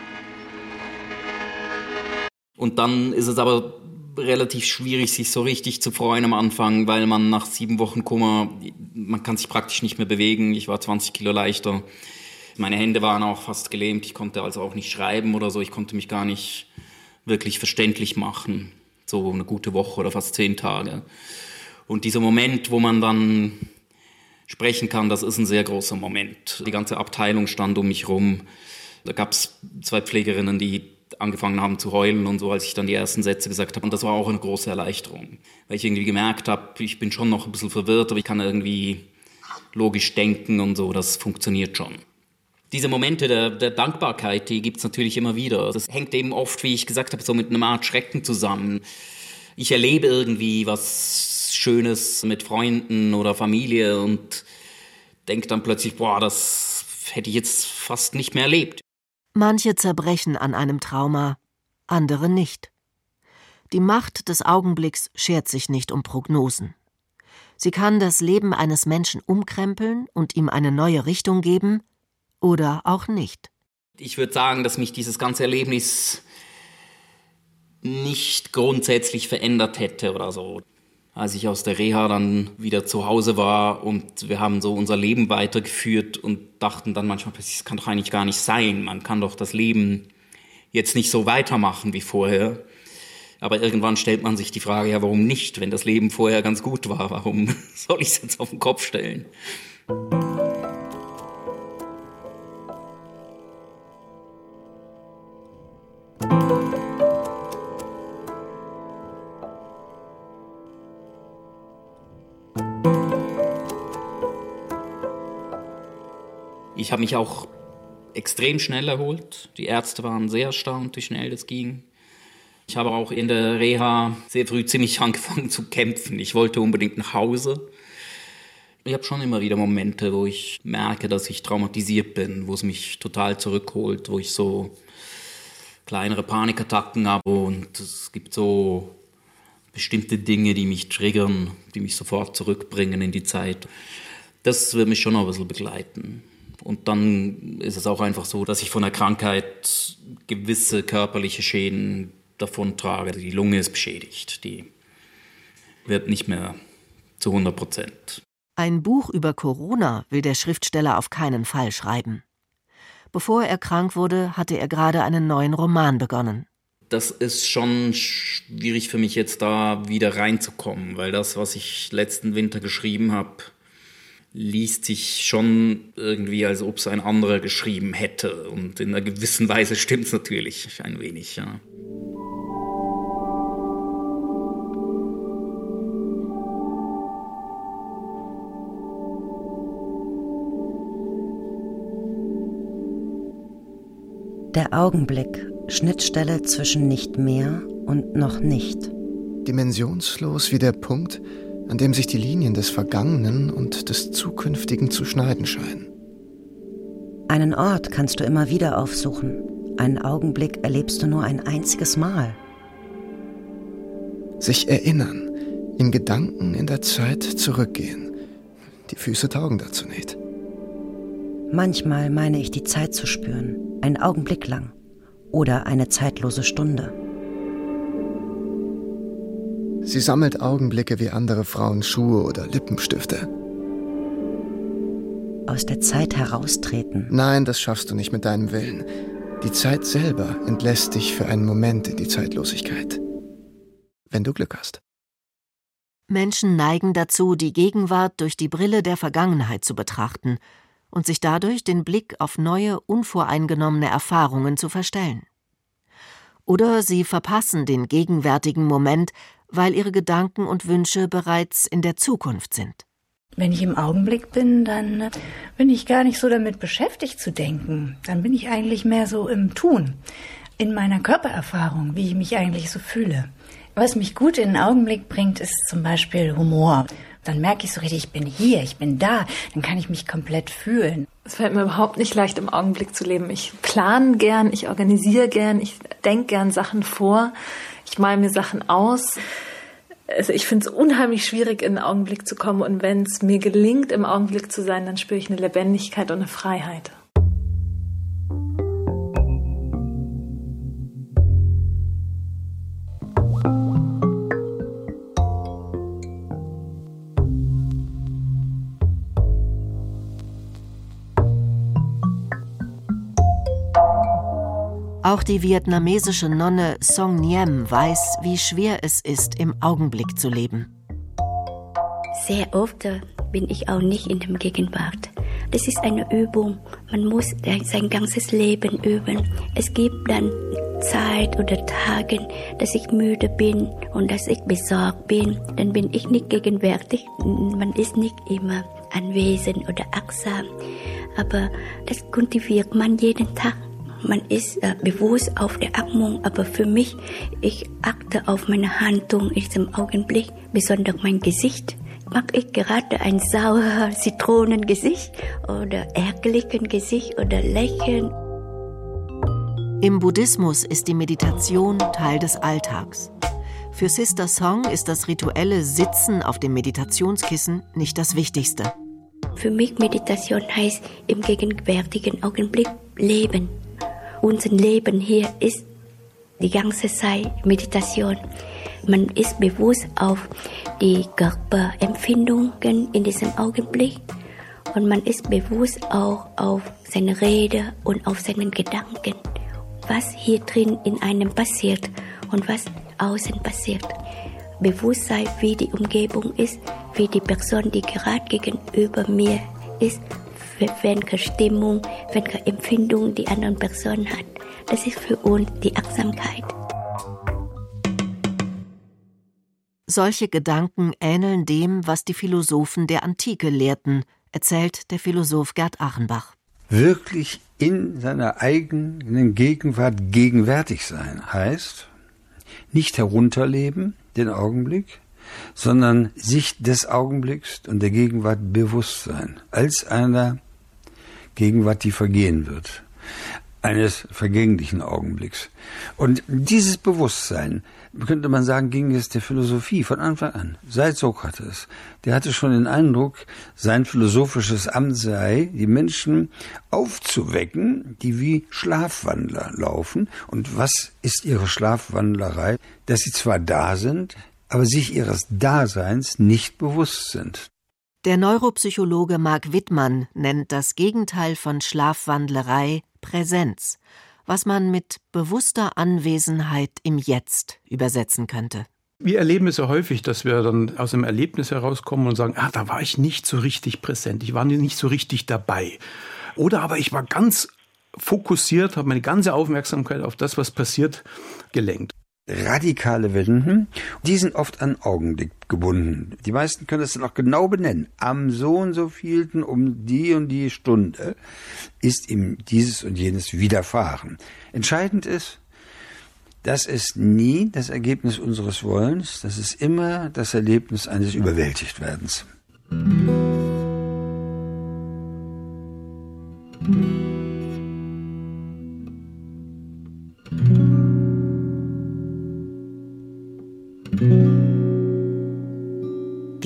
Und dann ist es aber relativ schwierig, sich so richtig zu freuen am Anfang, weil man nach sieben Wochen Kummer, man kann sich praktisch nicht mehr bewegen. Ich war 20 Kilo leichter. Meine Hände waren auch fast gelähmt. Ich konnte also auch nicht schreiben oder so. Ich konnte mich gar nicht wirklich verständlich machen. So eine gute Woche oder fast zehn Tage. Und dieser Moment, wo man dann sprechen kann, das ist ein sehr großer Moment. Die ganze Abteilung stand um mich rum. Da gab es zwei Pflegerinnen, die angefangen haben zu heulen und so, als ich dann die ersten Sätze gesagt habe. Und das war auch eine große Erleichterung, weil ich irgendwie gemerkt habe, ich bin schon noch ein bisschen verwirrt, aber ich kann irgendwie logisch denken und so, das funktioniert schon. Diese Momente der, der Dankbarkeit, die gibt es natürlich immer wieder. Das hängt eben oft, wie ich gesagt habe, so mit einer Art Schrecken zusammen. Ich erlebe irgendwie was Schönes mit Freunden oder Familie und denke dann plötzlich, boah, das hätte ich jetzt fast nicht mehr erlebt. Manche zerbrechen an einem Trauma, andere nicht. Die Macht des Augenblicks schert sich nicht um Prognosen. Sie kann das Leben eines Menschen umkrempeln und ihm eine neue Richtung geben oder auch nicht. Ich würde sagen, dass mich dieses ganze Erlebnis nicht grundsätzlich verändert hätte oder so als ich aus der Reha dann wieder zu Hause war und wir haben so unser Leben weitergeführt und dachten dann manchmal, das kann doch eigentlich gar nicht sein. Man kann doch das Leben jetzt nicht so weitermachen wie vorher. Aber irgendwann stellt man sich die Frage, ja, warum nicht? Wenn das Leben vorher ganz gut war, warum soll ich es jetzt auf den Kopf stellen? Ich habe mich auch extrem schnell erholt. Die Ärzte waren sehr erstaunt, wie schnell das ging. Ich habe auch in der Reha sehr früh ziemlich angefangen zu kämpfen. Ich wollte unbedingt nach Hause. Ich habe schon immer wieder Momente, wo ich merke, dass ich traumatisiert bin, wo es mich total zurückholt, wo ich so kleinere Panikattacken habe und es gibt so bestimmte Dinge, die mich triggern, die mich sofort zurückbringen in die Zeit. Das wird mich schon noch ein bisschen begleiten. Und dann ist es auch einfach so, dass ich von der Krankheit gewisse körperliche Schäden davontrage. Die Lunge ist beschädigt, die wird nicht mehr zu 100 Prozent. Ein Buch über Corona will der Schriftsteller auf keinen Fall schreiben. Bevor er krank wurde, hatte er gerade einen neuen Roman begonnen. Das ist schon schwierig für mich jetzt da wieder reinzukommen, weil das, was ich letzten Winter geschrieben habe, liest sich schon irgendwie, als ob es ein anderer geschrieben hätte. Und in einer gewissen Weise stimmt es natürlich ein wenig, ja. Der Augenblick, Schnittstelle zwischen nicht mehr und noch nicht. Dimensionslos wie der Punkt, an dem sich die Linien des Vergangenen und des Zukünftigen zu schneiden scheinen. Einen Ort kannst du immer wieder aufsuchen, einen Augenblick erlebst du nur ein einziges Mal. Sich erinnern, in Gedanken in der Zeit zurückgehen. Die Füße taugen dazu nicht. Manchmal meine ich die Zeit zu spüren, einen Augenblick lang oder eine zeitlose Stunde. Sie sammelt Augenblicke wie andere Frauen Schuhe oder Lippenstifte. Aus der Zeit heraustreten. Nein, das schaffst du nicht mit deinem Willen. Die Zeit selber entlässt dich für einen Moment in die Zeitlosigkeit. Wenn du Glück hast. Menschen neigen dazu, die Gegenwart durch die Brille der Vergangenheit zu betrachten und sich dadurch den Blick auf neue, unvoreingenommene Erfahrungen zu verstellen. Oder sie verpassen den gegenwärtigen Moment, weil ihre Gedanken und Wünsche bereits in der Zukunft sind. Wenn ich im Augenblick bin, dann äh, bin ich gar nicht so damit beschäftigt zu denken. Dann bin ich eigentlich mehr so im Tun, in meiner Körpererfahrung, wie ich mich eigentlich so fühle. Was mich gut in den Augenblick bringt, ist zum Beispiel Humor. Dann merke ich so richtig, ich bin hier, ich bin da, dann kann ich mich komplett fühlen. Es fällt mir überhaupt nicht leicht, im Augenblick zu leben. Ich plane gern, ich organisiere gern, ich denke gern Sachen vor, ich male mir Sachen aus also ich finde es unheimlich schwierig, in den Augenblick zu kommen. Und wenn es mir gelingt, im Augenblick zu sein, dann spüre ich eine Lebendigkeit und eine Freiheit. Auch die vietnamesische Nonne Song Niem weiß, wie schwer es ist, im Augenblick zu leben. Sehr oft bin ich auch nicht in der Gegenwart. Das ist eine Übung. Man muss sein ganzes Leben üben. Es gibt dann Zeit oder Tage, dass ich müde bin und dass ich besorgt bin. Dann bin ich nicht gegenwärtig. Man ist nicht immer anwesend oder achtsam. Aber das kultiviert man jeden Tag man ist äh, bewusst auf der Atmung, aber für mich, ich achte auf meine Handlung in diesem Augenblick, besonders mein Gesicht. Mag ich gerade ein sauer Zitronengesicht oder ärgerlichen Gesicht oder Lächeln? Im Buddhismus ist die Meditation Teil des Alltags. Für Sister Song ist das rituelle Sitzen auf dem Meditationskissen nicht das Wichtigste. Für mich Meditation heißt im gegenwärtigen Augenblick leben unser Leben hier ist die ganze Zeit Meditation. Man ist bewusst auf die Körperempfindungen in diesem Augenblick und man ist bewusst auch auf seine Rede und auf seinen Gedanken, was hier drin in einem passiert und was außen passiert. Bewusstsein, wie die Umgebung ist, wie die Person, die gerade gegenüber mir ist, welche Stimmung, welche Empfindung die andere Person hat. Das ist für uns die Achtsamkeit. Solche Gedanken ähneln dem, was die Philosophen der Antike lehrten, erzählt der Philosoph Gerd Achenbach. Wirklich in seiner eigenen Gegenwart gegenwärtig sein heißt, nicht herunterleben, den Augenblick, sondern sich des Augenblicks und der Gegenwart bewusst sein, als einer Gegenwart, die vergehen wird, eines vergänglichen Augenblicks. Und dieses Bewusstsein, könnte man sagen, ging es der Philosophie von Anfang an, seit Sokrates. Der hatte schon den Eindruck, sein philosophisches Amt sei, die Menschen aufzuwecken, die wie Schlafwandler laufen. Und was ist ihre Schlafwandlerei? Dass sie zwar da sind, aber sich ihres Daseins nicht bewusst sind. Der Neuropsychologe Marc Wittmann nennt das Gegenteil von Schlafwandlerei Präsenz, was man mit bewusster Anwesenheit im Jetzt übersetzen könnte. Wir erleben es ja häufig, dass wir dann aus einem Erlebnis herauskommen und sagen, ah, da war ich nicht so richtig präsent, ich war nicht so richtig dabei. Oder aber ich war ganz fokussiert, habe meine ganze Aufmerksamkeit auf das, was passiert, gelenkt radikale Wenden, die sind oft an Augenblick gebunden. Die meisten können das dann auch genau benennen. Am so und so vielten um die und die Stunde ist ihm dieses und jenes widerfahren. Entscheidend ist, das ist nie das Ergebnis unseres Wollens, das ist immer das Erlebnis eines Überwältigtwerdens.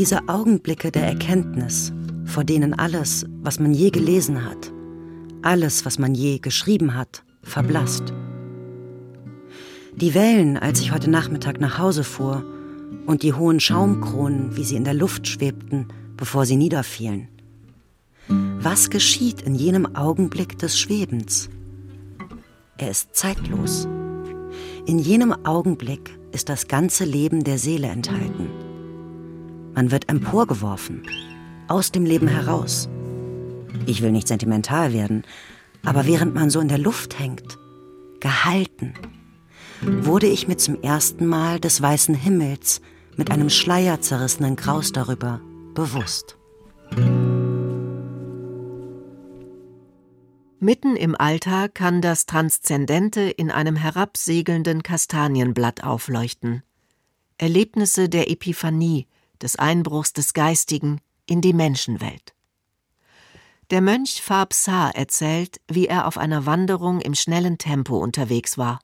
Diese Augenblicke der Erkenntnis, vor denen alles, was man je gelesen hat, Alles, was man je geschrieben hat, verblasst. Die Wellen, als ich heute Nachmittag nach Hause fuhr, und die hohen Schaumkronen, wie sie in der Luft schwebten, bevor sie niederfielen. Was geschieht in jenem Augenblick des Schwebens? Er ist zeitlos. In jenem Augenblick ist das ganze Leben der Seele enthalten. Man wird emporgeworfen, aus dem Leben heraus. Ich will nicht sentimental werden, aber während man so in der Luft hängt, gehalten, wurde ich mir zum ersten Mal des weißen Himmels mit einem Schleier zerrissenen Kraus darüber bewusst. Mitten im Alltag kann das Transzendente in einem herabsegelnden Kastanienblatt aufleuchten. Erlebnisse der Epiphanie, des Einbruchs des Geistigen in die Menschenwelt. Der Mönch Fab Sa erzählt, wie er auf einer Wanderung im schnellen Tempo unterwegs war.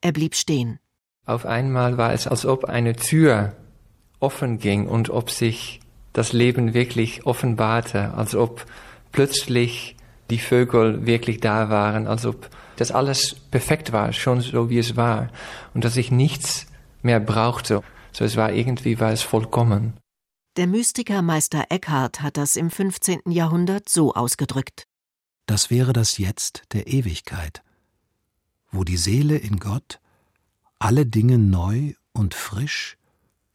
Er blieb stehen. Auf einmal war es, als ob eine Tür offen ging und ob sich das Leben wirklich offenbarte, als ob plötzlich die Vögel wirklich da waren, als ob das alles perfekt war, schon so wie es war und dass ich nichts mehr brauchte. So es war irgendwie war es vollkommen. Der Mystiker Meister Eckhart hat das im 15. Jahrhundert so ausgedrückt. Das wäre das Jetzt der Ewigkeit, wo die Seele in Gott alle Dinge neu und frisch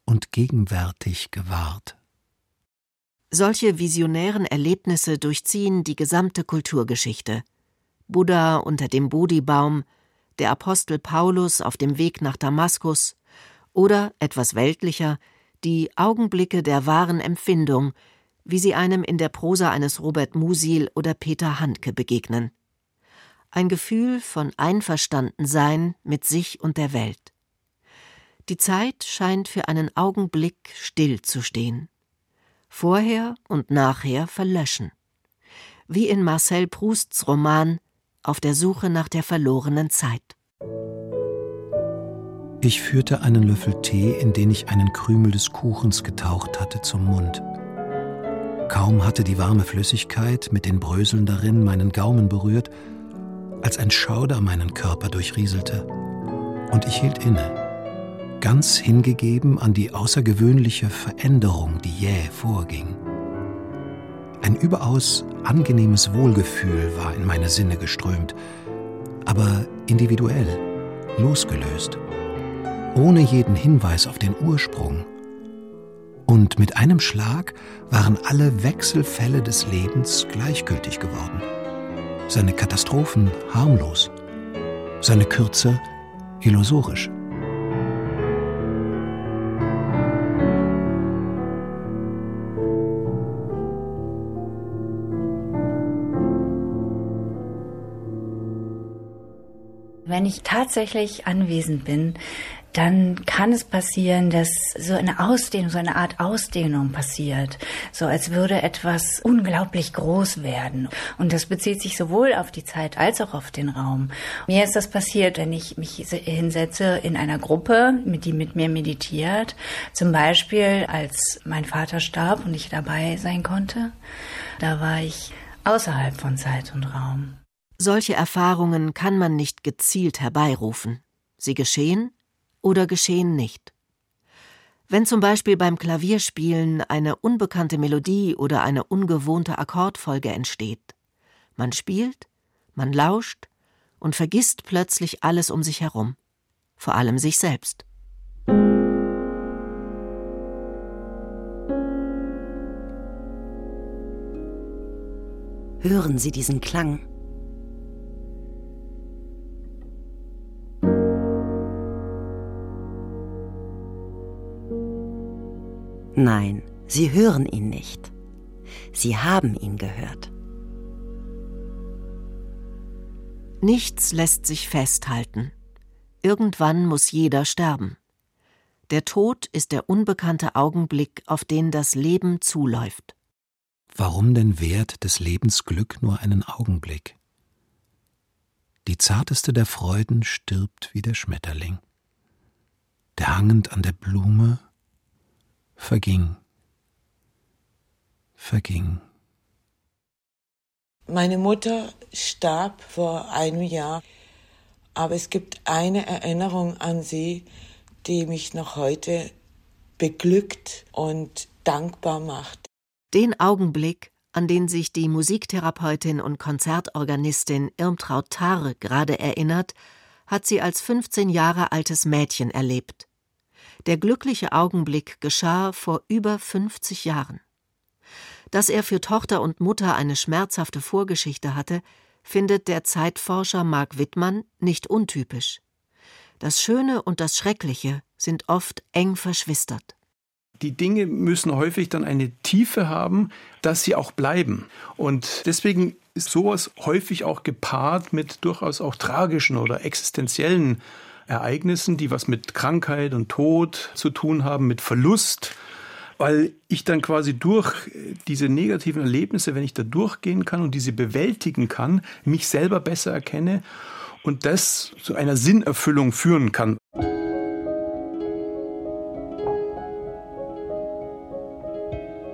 und gegenwärtig gewahrt. Solche visionären Erlebnisse durchziehen die gesamte Kulturgeschichte. Buddha unter dem Bodhibaum, der Apostel Paulus auf dem Weg nach Damaskus oder, etwas weltlicher, die Augenblicke der wahren Empfindung, wie sie einem in der Prosa eines Robert Musil oder Peter Handke begegnen. Ein Gefühl von Einverstandensein mit sich und der Welt. Die Zeit scheint für einen Augenblick still zu stehen vorher und nachher verlöschen. Wie in Marcel Prousts Roman Auf der Suche nach der verlorenen Zeit. Ich führte einen Löffel Tee, in den ich einen Krümel des Kuchens getaucht hatte, zum Mund. Kaum hatte die warme Flüssigkeit mit den Bröseln darin meinen Gaumen berührt, als ein Schauder meinen Körper durchrieselte. Und ich hielt inne ganz hingegeben an die außergewöhnliche Veränderung, die jäh vorging. Ein überaus angenehmes Wohlgefühl war in meine Sinne geströmt, aber individuell, losgelöst, ohne jeden Hinweis auf den Ursprung. Und mit einem Schlag waren alle Wechselfälle des Lebens gleichgültig geworden, seine Katastrophen harmlos, seine Kürze illusorisch. Wenn ich tatsächlich anwesend bin, dann kann es passieren, dass so eine Ausdehnung, so eine Art Ausdehnung passiert. So als würde etwas unglaublich groß werden. Und das bezieht sich sowohl auf die Zeit als auch auf den Raum. Mir ist das passiert, wenn ich mich hinsetze in einer Gruppe, die mit mir meditiert. Zum Beispiel, als mein Vater starb und ich dabei sein konnte. Da war ich außerhalb von Zeit und Raum. Solche Erfahrungen kann man nicht gezielt herbeirufen. Sie geschehen oder geschehen nicht. Wenn zum Beispiel beim Klavierspielen eine unbekannte Melodie oder eine ungewohnte Akkordfolge entsteht, man spielt, man lauscht und vergisst plötzlich alles um sich herum, vor allem sich selbst. Hören Sie diesen Klang. Nein, sie hören ihn nicht. Sie haben ihn gehört. Nichts lässt sich festhalten. Irgendwann muss jeder sterben. Der Tod ist der unbekannte Augenblick, auf den das Leben zuläuft. Warum denn wert des Lebens Glück nur einen Augenblick? Die zarteste der Freuden stirbt wie der Schmetterling. Der hangend an der Blume verging, verging. Meine Mutter starb vor einem Jahr, aber es gibt eine Erinnerung an sie, die mich noch heute beglückt und dankbar macht. Den Augenblick, an den sich die Musiktherapeutin und Konzertorganistin Irmtraut Tare gerade erinnert, hat sie als 15 Jahre altes Mädchen erlebt. Der glückliche Augenblick geschah vor über 50 Jahren. Dass er für Tochter und Mutter eine schmerzhafte Vorgeschichte hatte, findet der Zeitforscher Mark Wittmann nicht untypisch. Das Schöne und das Schreckliche sind oft eng verschwistert. Die Dinge müssen häufig dann eine Tiefe haben, dass sie auch bleiben. Und deswegen ist sowas häufig auch gepaart mit durchaus auch tragischen oder existenziellen Ereignissen, die was mit Krankheit und Tod zu tun haben, mit Verlust, weil ich dann quasi durch diese negativen Erlebnisse, wenn ich da durchgehen kann und diese bewältigen kann, mich selber besser erkenne und das zu einer Sinnerfüllung führen kann.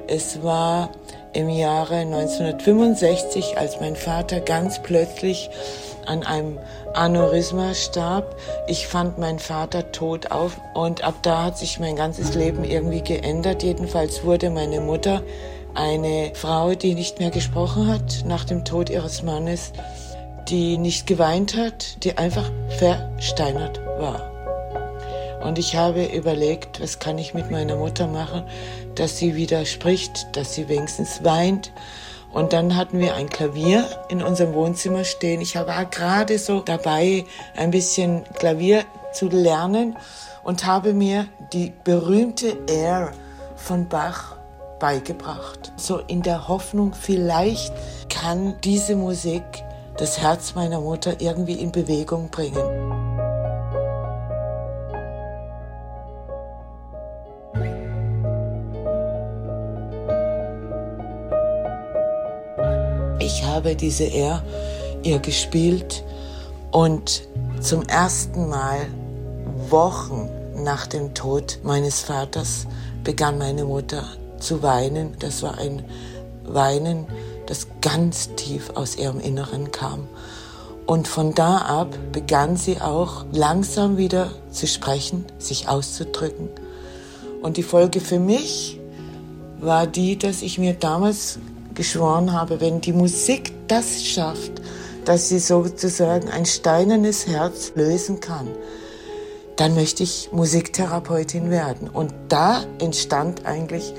Es war im Jahre 1965, als mein Vater ganz plötzlich an einem Aneurysma starb. Ich fand meinen Vater tot auf und ab da hat sich mein ganzes Leben irgendwie geändert. Jedenfalls wurde meine Mutter eine Frau, die nicht mehr gesprochen hat nach dem Tod ihres Mannes, die nicht geweint hat, die einfach versteinert war. Und ich habe überlegt, was kann ich mit meiner Mutter machen, dass sie wieder spricht, dass sie wenigstens weint. Und dann hatten wir ein Klavier in unserem Wohnzimmer stehen. Ich war gerade so dabei, ein bisschen Klavier zu lernen und habe mir die berühmte Air von Bach beigebracht. So in der Hoffnung, vielleicht kann diese Musik das Herz meiner Mutter irgendwie in Bewegung bringen. Habe diese Air ihr gespielt und zum ersten Mal Wochen nach dem Tod meines Vaters begann meine Mutter zu weinen. Das war ein Weinen, das ganz tief aus ihrem Inneren kam. Und von da ab begann sie auch langsam wieder zu sprechen, sich auszudrücken. Und die Folge für mich war die, dass ich mir damals geschworen habe, wenn die Musik das schafft, dass sie sozusagen ein steinernes Herz lösen kann, dann möchte ich Musiktherapeutin werden. Und da entstand eigentlich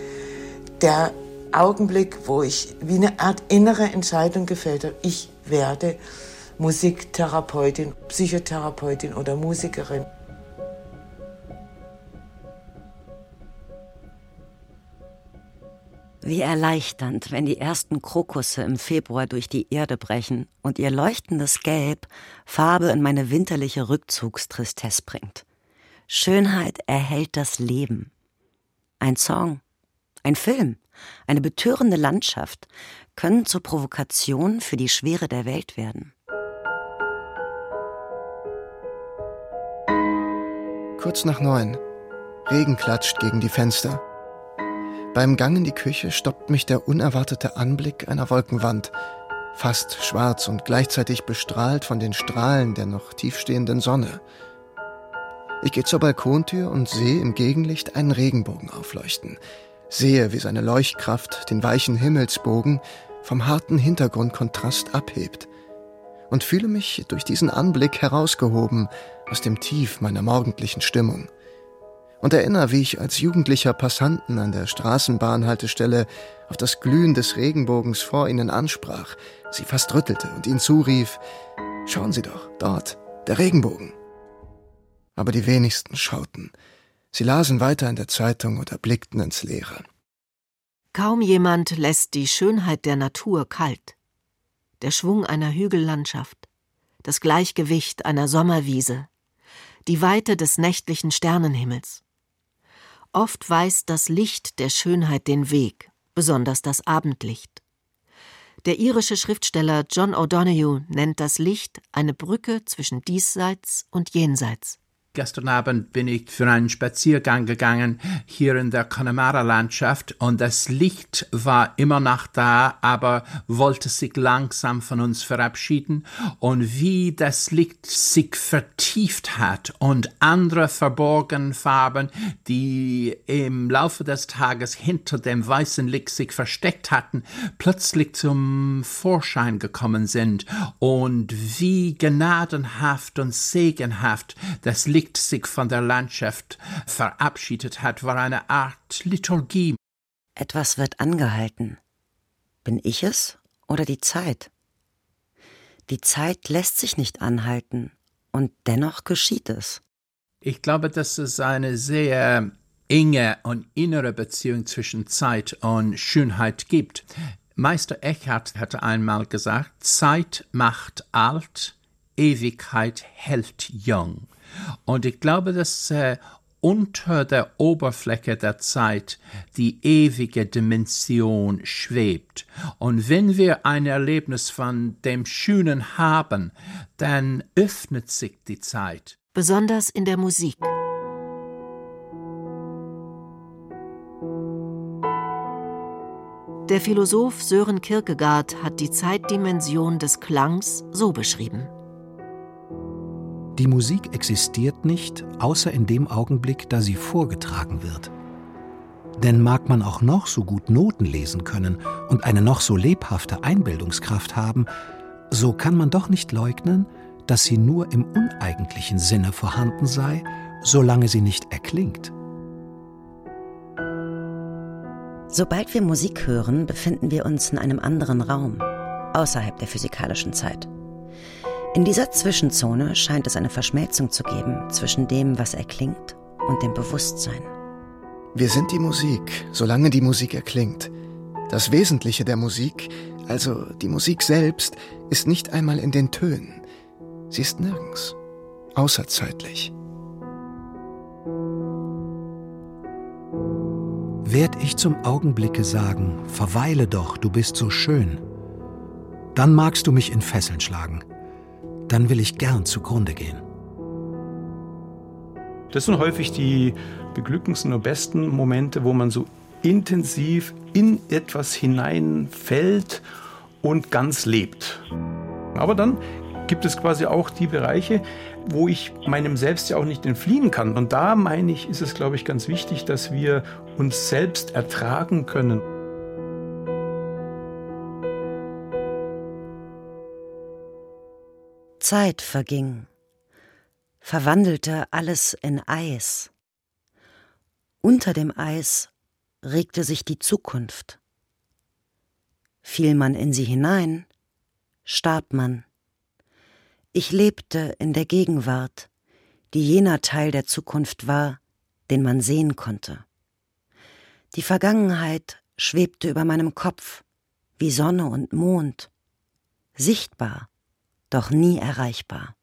der Augenblick, wo ich wie eine Art innere Entscheidung gefällt habe, ich werde Musiktherapeutin, Psychotherapeutin oder Musikerin. Wie erleichternd, wenn die ersten Krokusse im Februar durch die Erde brechen und ihr leuchtendes Gelb Farbe in meine winterliche Rückzugstristesse bringt. Schönheit erhält das Leben. Ein Song, ein Film, eine betörende Landschaft können zur Provokation für die Schwere der Welt werden. Kurz nach neun. Regen klatscht gegen die Fenster. Beim Gang in die Küche stoppt mich der unerwartete Anblick einer Wolkenwand, fast schwarz und gleichzeitig bestrahlt von den Strahlen der noch tiefstehenden Sonne. Ich gehe zur Balkontür und sehe im Gegenlicht einen Regenbogen aufleuchten, sehe, wie seine Leuchtkraft den weichen Himmelsbogen vom harten Hintergrundkontrast abhebt und fühle mich durch diesen Anblick herausgehoben aus dem Tief meiner morgendlichen Stimmung und erinnere, wie ich als jugendlicher Passanten an der Straßenbahnhaltestelle auf das Glühen des Regenbogens vor ihnen ansprach, sie fast rüttelte und ihnen zurief, schauen Sie doch, dort, der Regenbogen. Aber die wenigsten schauten. Sie lasen weiter in der Zeitung oder blickten ins Leere. Kaum jemand lässt die Schönheit der Natur kalt. Der Schwung einer Hügellandschaft, das Gleichgewicht einer Sommerwiese, die Weite des nächtlichen Sternenhimmels. Oft weist das Licht der Schönheit den Weg, besonders das Abendlicht. Der irische Schriftsteller John O'Donoghue nennt das Licht eine Brücke zwischen diesseits und jenseits. Gestern Abend bin ich für einen Spaziergang gegangen hier in der Connemara-Landschaft und das Licht war immer noch da, aber wollte sich langsam von uns verabschieden. Und wie das Licht sich vertieft hat und andere verborgene Farben, die im Laufe des Tages hinter dem weißen Licht sich versteckt hatten, plötzlich zum Vorschein gekommen sind. Und wie gnadenhaft und segenhaft das Licht sich von der Landschaft verabschiedet hat, war eine Art Liturgie. Etwas wird angehalten. Bin ich es oder die Zeit? Die Zeit lässt sich nicht anhalten, und dennoch geschieht es. Ich glaube, dass es eine sehr enge und innere Beziehung zwischen Zeit und Schönheit gibt. Meister Eckhart hatte einmal gesagt, Zeit macht alt, Ewigkeit hält jung. Und ich glaube, dass äh, unter der Oberfläche der Zeit die ewige Dimension schwebt. Und wenn wir ein Erlebnis von dem Schönen haben, dann öffnet sich die Zeit. Besonders in der Musik. Der Philosoph Sören Kierkegaard hat die Zeitdimension des Klangs so beschrieben. Die Musik existiert nicht, außer in dem Augenblick, da sie vorgetragen wird. Denn mag man auch noch so gut Noten lesen können und eine noch so lebhafte Einbildungskraft haben, so kann man doch nicht leugnen, dass sie nur im uneigentlichen Sinne vorhanden sei, solange sie nicht erklingt. Sobald wir Musik hören, befinden wir uns in einem anderen Raum, außerhalb der physikalischen Zeit. In dieser Zwischenzone scheint es eine Verschmelzung zu geben zwischen dem, was erklingt, und dem Bewusstsein. Wir sind die Musik, solange die Musik erklingt. Das Wesentliche der Musik, also die Musik selbst, ist nicht einmal in den Tönen. Sie ist nirgends, außerzeitlich. Werd ich zum Augenblicke sagen, verweile doch, du bist so schön, dann magst du mich in Fesseln schlagen, dann will ich gern zugrunde gehen. Das sind häufig die beglückendsten und besten Momente, wo man so intensiv in etwas hineinfällt und ganz lebt. Aber dann gibt es quasi auch die Bereiche, wo ich meinem Selbst ja auch nicht entfliehen kann. Und da meine ich, ist es, glaube ich, ganz wichtig, dass wir uns selbst ertragen können. Zeit verging, verwandelte alles in Eis. Unter dem Eis regte sich die Zukunft. Fiel man in sie hinein, starb man. Ich lebte in der Gegenwart, die jener Teil der Zukunft war, den man sehen konnte. Die Vergangenheit schwebte über meinem Kopf, wie Sonne und Mond, sichtbar, doch nie erreichbar.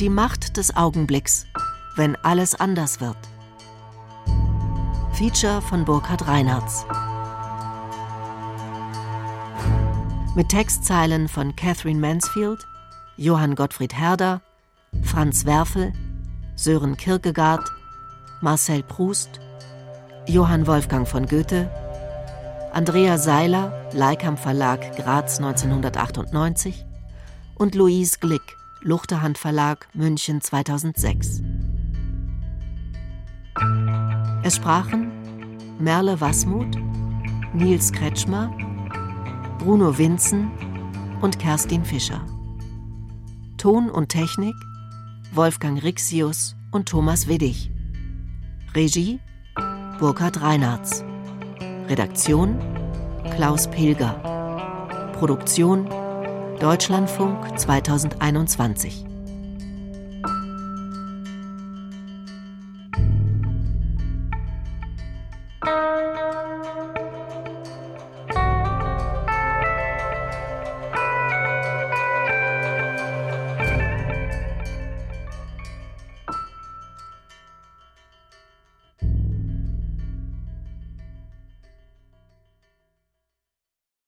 Die Macht des Augenblicks, wenn alles anders wird. Feature von Burkhard Reinhardt. Mit Textzeilen von Catherine Mansfield, Johann Gottfried Herder, Franz Werfel, Sören Kierkegaard, Marcel Proust, Johann Wolfgang von Goethe, Andrea Seiler, Leikam Verlag Graz 1998 und Louise Glick, Luchterhand Verlag München 2006. Es sprachen Merle Wasmuth, Nils Kretschmer, Bruno Winzen und Kerstin Fischer. Ton und Technik Wolfgang Rixius und Thomas Widdig. Regie Burkhard Reinhardt. Redaktion Klaus Pilger. Produktion Deutschlandfunk 2021.